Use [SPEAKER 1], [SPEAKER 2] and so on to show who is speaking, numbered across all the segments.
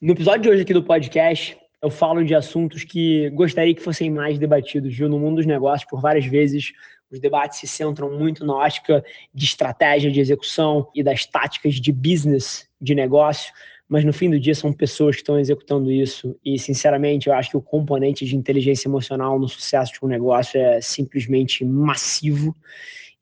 [SPEAKER 1] No episódio de hoje aqui do podcast, eu falo de assuntos que gostaria que fossem mais debatidos, viu? No mundo dos negócios, por várias vezes, os debates se centram muito na ótica de estratégia de execução e das táticas de business de negócio, mas no fim do dia são pessoas que estão executando isso. E, sinceramente, eu acho que o componente de inteligência emocional no sucesso de um negócio é simplesmente massivo.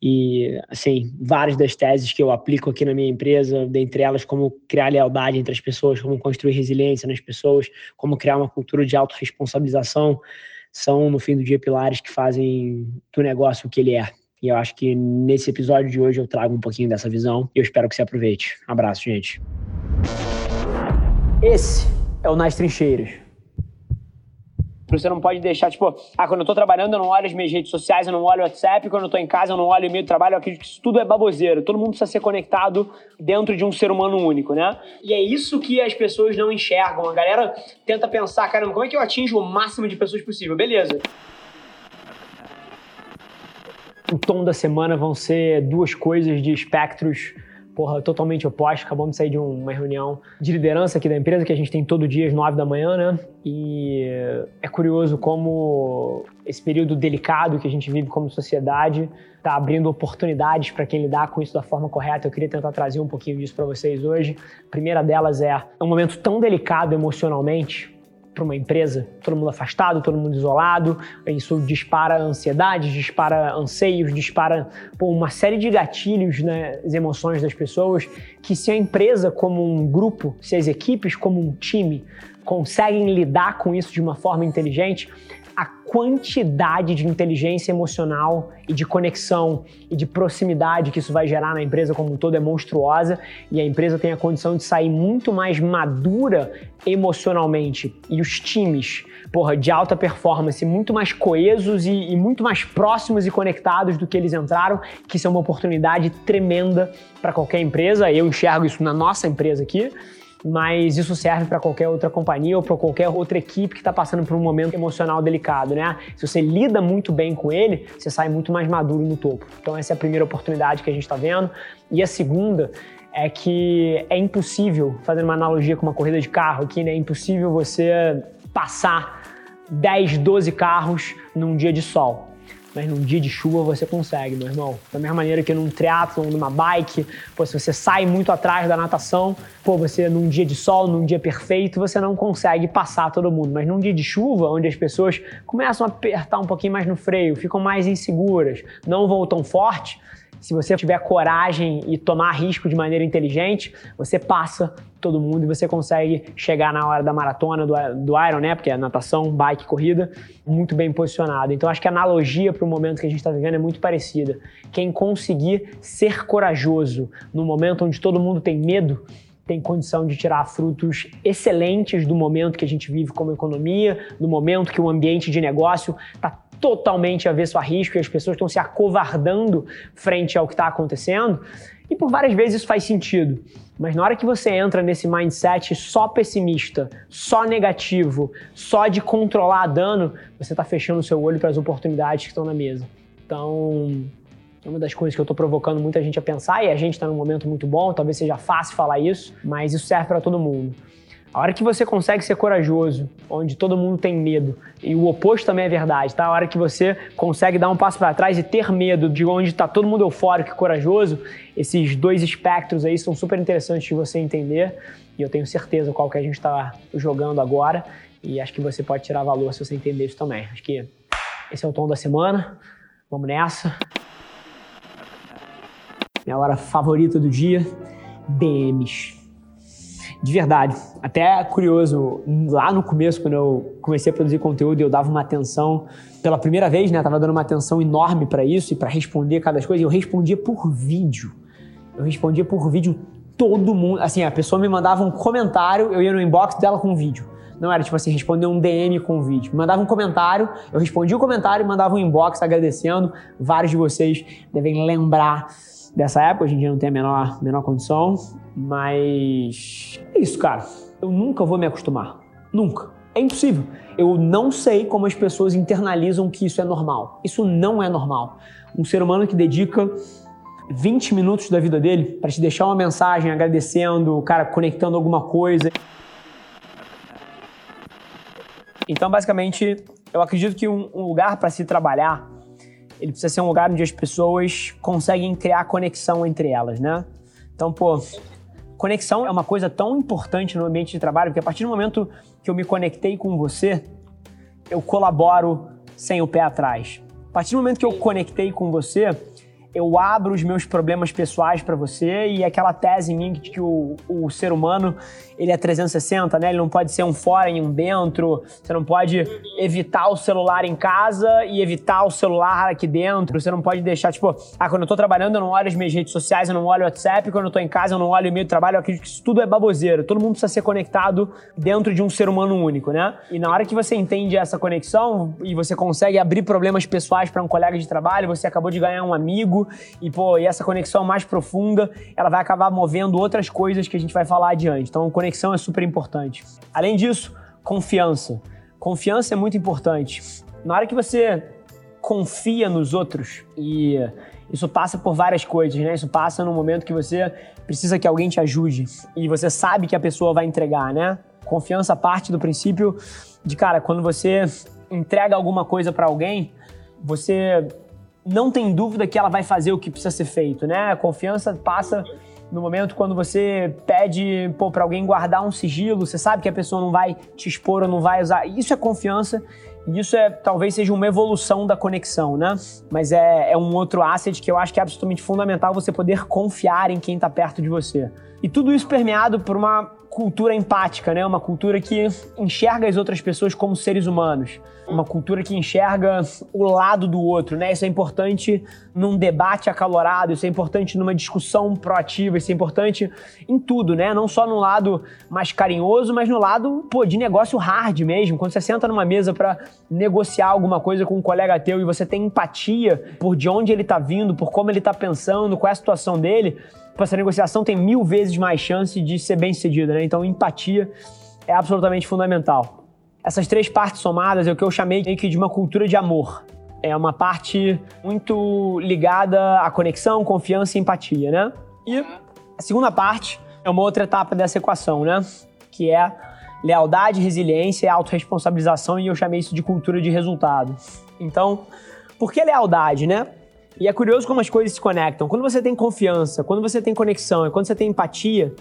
[SPEAKER 1] E, assim, várias das teses que eu aplico aqui na minha empresa, dentre elas, como criar lealdade entre as pessoas, como construir resiliência nas pessoas, como criar uma cultura de autorresponsabilização, são, no fim do dia, pilares que fazem do negócio o que ele é. E eu acho que nesse episódio de hoje eu trago um pouquinho dessa visão e eu espero que você aproveite. abraço, gente. Esse é o Nas Trincheiras você não pode deixar, tipo, ah, quando eu tô trabalhando eu não olho as minhas redes sociais, eu não olho o WhatsApp, quando eu tô em casa eu não olho o e-mail do trabalho, eu acredito que isso tudo é baboseiro. Todo mundo precisa ser conectado dentro de um ser humano único, né? E é isso que as pessoas não enxergam. A galera tenta pensar, caramba, como é que eu atinjo o máximo de pessoas possível? Beleza. O tom da semana vão ser duas coisas de espectros porra, totalmente oposto. Acabamos de sair de uma reunião de liderança aqui da empresa que a gente tem todo dia às nove da manhã, né? E é curioso como esse período delicado que a gente vive como sociedade está abrindo oportunidades para quem lidar com isso da forma correta. Eu queria tentar trazer um pouquinho disso para vocês hoje. A primeira delas é um momento tão delicado emocionalmente para uma empresa, todo mundo afastado, todo mundo isolado, isso dispara ansiedade, dispara anseios, dispara pô, uma série de gatilhos nas né, emoções das pessoas, que se a empresa como um grupo, se as equipes como um time conseguem lidar com isso de uma forma inteligente, a quantidade de inteligência emocional e de conexão e de proximidade que isso vai gerar na empresa como um todo é monstruosa e a empresa tem a condição de sair muito mais madura emocionalmente e os times, porra, de alta performance muito mais coesos e, e muito mais próximos e conectados do que eles entraram, que isso é uma oportunidade tremenda para qualquer empresa. Eu enxergo isso na nossa empresa aqui mas isso serve para qualquer outra companhia ou para qualquer outra equipe que está passando por um momento emocional delicado, né? Se você lida muito bem com ele, você sai muito mais maduro no topo. Então essa é a primeira oportunidade que a gente está vendo. E a segunda é que é impossível, fazendo uma analogia com uma corrida de carro aqui, né? É impossível você passar 10, 12 carros num dia de sol mas num dia de chuva você consegue, meu irmão. Da mesma maneira que num triatlon, numa bike, pô, se você sai muito atrás da natação, pô, você num dia de sol, num dia perfeito, você não consegue passar todo mundo. Mas num dia de chuva, onde as pessoas começam a apertar um pouquinho mais no freio, ficam mais inseguras, não vão tão forte, se você tiver coragem e tomar risco de maneira inteligente, você passa todo mundo e você consegue chegar na hora da maratona, do, do Iron, né? Porque é natação, bike, corrida, muito bem posicionado. Então acho que a analogia para o momento que a gente está vivendo é muito parecida. Quem conseguir ser corajoso no momento onde todo mundo tem medo, tem condição de tirar frutos excelentes do momento que a gente vive como economia, do momento que o ambiente de negócio está totalmente avesso a risco e as pessoas estão se acovardando frente ao que está acontecendo. E por várias vezes isso faz sentido. Mas na hora que você entra nesse mindset só pessimista, só negativo, só de controlar dano, você está fechando o seu olho para as oportunidades que estão na mesa. Então, uma das coisas que eu estou provocando muita gente a pensar, e a gente está num momento muito bom, talvez seja fácil falar isso, mas isso serve para todo mundo. A hora que você consegue ser corajoso, onde todo mundo tem medo, e o oposto também é verdade, tá? A hora que você consegue dar um passo para trás e ter medo de onde está todo mundo eufórico e corajoso, esses dois espectros aí são super interessantes de você entender, e eu tenho certeza qual que a gente está jogando agora, e acho que você pode tirar valor se você entender isso também. Acho que esse é o tom da semana. Vamos nessa. Minha hora favorita do dia, DMs de verdade. Até curioso, lá no começo, quando eu comecei a produzir conteúdo, eu dava uma atenção, pela primeira vez, né? Tava dando uma atenção enorme para isso e para responder cada coisa. E eu respondia por vídeo. Eu respondia por vídeo todo mundo. Assim, a pessoa me mandava um comentário, eu ia no inbox dela com um vídeo. Não era tipo assim, responder um DM com um vídeo. Me mandava um comentário, eu respondia o comentário e mandava um inbox agradecendo. Vários de vocês devem lembrar dessa época, hoje em dia não tem a menor, menor condição, mas é isso, cara. Eu nunca vou me acostumar. Nunca. É impossível. Eu não sei como as pessoas internalizam que isso é normal. Isso não é normal. Um ser humano que dedica 20 minutos da vida dele para te deixar uma mensagem agradecendo, cara, conectando alguma coisa. Então, basicamente, eu acredito que um, um lugar para se trabalhar, ele precisa ser um lugar onde as pessoas conseguem criar conexão entre elas, né? Então, pô, conexão é uma coisa tão importante no ambiente de trabalho, porque a partir do momento que eu me conectei com você, eu colaboro sem o pé atrás. A partir do momento que eu conectei com você, eu abro os meus problemas pessoais para você e aquela tese minha de que o, o ser humano ele é 360, né? Ele não pode ser um fora e um dentro. Você não pode evitar o celular em casa e evitar o celular aqui dentro. Você não pode deixar, tipo, ah, quando eu tô trabalhando eu não olho as minhas redes sociais, eu não olho o WhatsApp. Quando eu tô em casa eu não olho o e-mail do trabalho. Eu acredito que isso tudo é baboseira. Todo mundo precisa ser conectado dentro de um ser humano único, né? E na hora que você entende essa conexão e você consegue abrir problemas pessoais para um colega de trabalho, você acabou de ganhar um amigo e, pô, e essa conexão mais profunda, ela vai acabar movendo outras coisas que a gente vai falar adiante. Então, conexão é super importante. Além disso, confiança. Confiança é muito importante. Na hora que você confia nos outros e isso passa por várias coisas, né? Isso passa no momento que você precisa que alguém te ajude e você sabe que a pessoa vai entregar, né? Confiança parte do princípio de, cara, quando você entrega alguma coisa para alguém, você não tem dúvida que ela vai fazer o que precisa ser feito, né? A confiança passa no momento quando você pede para alguém guardar um sigilo, você sabe que a pessoa não vai te expor ou não vai usar. Isso é confiança e isso é talvez seja uma evolução da conexão, né? Mas é, é um outro asset que eu acho que é absolutamente fundamental você poder confiar em quem está perto de você. E tudo isso permeado por uma cultura empática, né? Uma cultura que enxerga as outras pessoas como seres humanos. Uma cultura que enxerga o lado do outro, né? Isso é importante num debate acalorado, isso é importante numa discussão proativa, isso é importante em tudo, né? Não só no lado mais carinhoso, mas no lado, pô, de negócio hard mesmo. Quando você senta numa mesa para negociar alguma coisa com um colega teu e você tem empatia por de onde ele tá vindo, por como ele tá pensando, qual é a situação dele, essa negociação tem mil vezes mais chance de ser bem sucedida, né? Então, empatia é absolutamente fundamental. Essas três partes somadas é o que eu chamei de uma cultura de amor. É uma parte muito ligada à conexão, confiança e empatia, né? E a segunda parte é uma outra etapa dessa equação, né? Que é lealdade, resiliência e autorresponsabilização, e eu chamei isso de cultura de resultado. Então, por que lealdade, né? E é curioso como as coisas se conectam. Quando você tem confiança, quando você tem conexão e quando você tem empatia,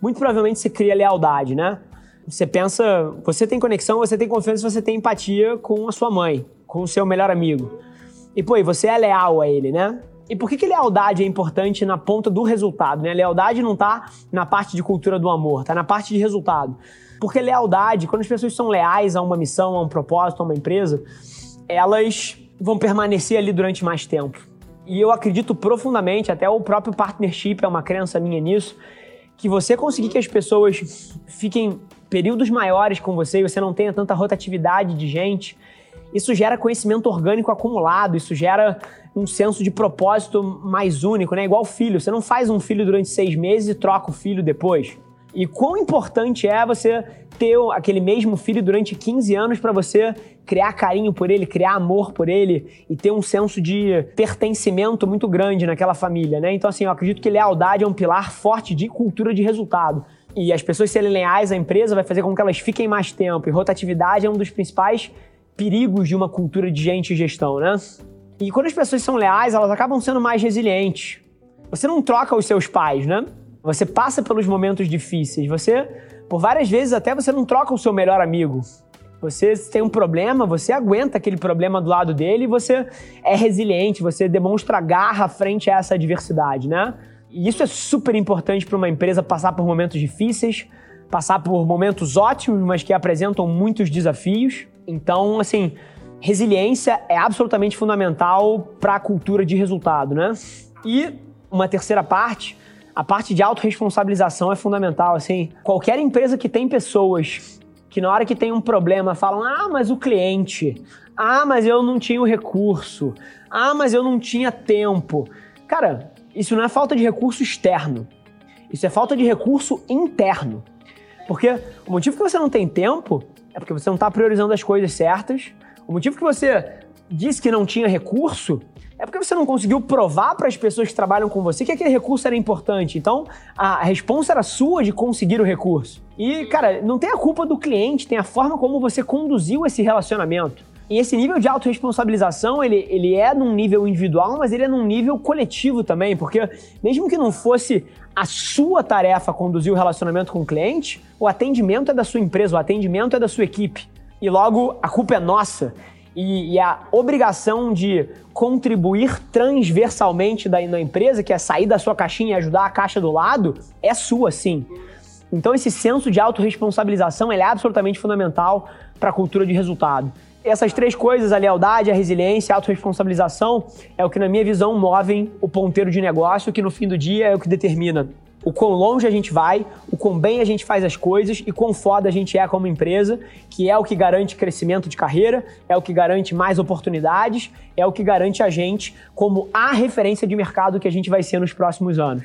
[SPEAKER 1] muito provavelmente você cria lealdade, né? Você pensa, você tem conexão, você tem confiança, você tem empatia com a sua mãe, com o seu melhor amigo. E, pô, e você é leal a ele, né? E por que, que lealdade é importante na ponta do resultado? Né? Lealdade não tá na parte de cultura do amor, tá na parte de resultado. Porque lealdade, quando as pessoas são leais a uma missão, a um propósito, a uma empresa, elas vão permanecer ali durante mais tempo. E eu acredito profundamente, até o próprio partnership é uma crença minha nisso, que você conseguir que as pessoas fiquem períodos maiores com você e você não tenha tanta rotatividade de gente, isso gera conhecimento orgânico acumulado, isso gera um senso de propósito mais único, né? Igual filho. Você não faz um filho durante seis meses e troca o filho depois. E quão importante é você ter aquele mesmo filho durante 15 anos para você criar carinho por ele, criar amor por ele e ter um senso de pertencimento muito grande naquela família, né? Então, assim, eu acredito que lealdade é um pilar forte de cultura de resultado. E as pessoas serem leais à empresa vai fazer com que elas fiquem mais tempo. E rotatividade é um dos principais perigos de uma cultura de gente e gestão, né? E quando as pessoas são leais, elas acabam sendo mais resilientes. Você não troca os seus pais, né? Você passa pelos momentos difíceis. Você, por várias vezes, até você não troca o seu melhor amigo. Você tem um problema, você aguenta aquele problema do lado dele e você é resiliente, você demonstra garra frente a essa adversidade, né? E isso é super importante para uma empresa passar por momentos difíceis, passar por momentos ótimos, mas que apresentam muitos desafios. Então, assim, resiliência é absolutamente fundamental para a cultura de resultado, né? E uma terceira parte a parte de autorresponsabilização é fundamental, assim. Qualquer empresa que tem pessoas que na hora que tem um problema falam: "Ah, mas o cliente, ah, mas eu não tinha o recurso, ah, mas eu não tinha tempo". Cara, isso não é falta de recurso externo. Isso é falta de recurso interno. Porque o motivo que você não tem tempo é porque você não está priorizando as coisas certas. O motivo que você disse que não tinha recurso é porque você não conseguiu provar para as pessoas que trabalham com você que aquele recurso era importante. Então, a resposta era sua de conseguir o recurso. E, cara, não tem a culpa do cliente, tem a forma como você conduziu esse relacionamento. E esse nível de autorresponsabilização, ele, ele é num nível individual, mas ele é num nível coletivo também, porque mesmo que não fosse a sua tarefa conduzir o relacionamento com o cliente, o atendimento é da sua empresa, o atendimento é da sua equipe. E logo, a culpa é nossa. E, e a obrigação de contribuir transversalmente da, na empresa, que é sair da sua caixinha e ajudar a caixa do lado, é sua sim. Então esse senso de autorresponsabilização é absolutamente fundamental para a cultura de resultado. Essas três coisas, a lealdade, a resiliência, a autorresponsabilização, é o que, na minha visão, movem o ponteiro de negócio, que no fim do dia é o que determina o quão longe a gente vai, o quão bem a gente faz as coisas e quão foda a gente é como empresa, que é o que garante crescimento de carreira, é o que garante mais oportunidades, é o que garante a gente como a referência de mercado que a gente vai ser nos próximos anos.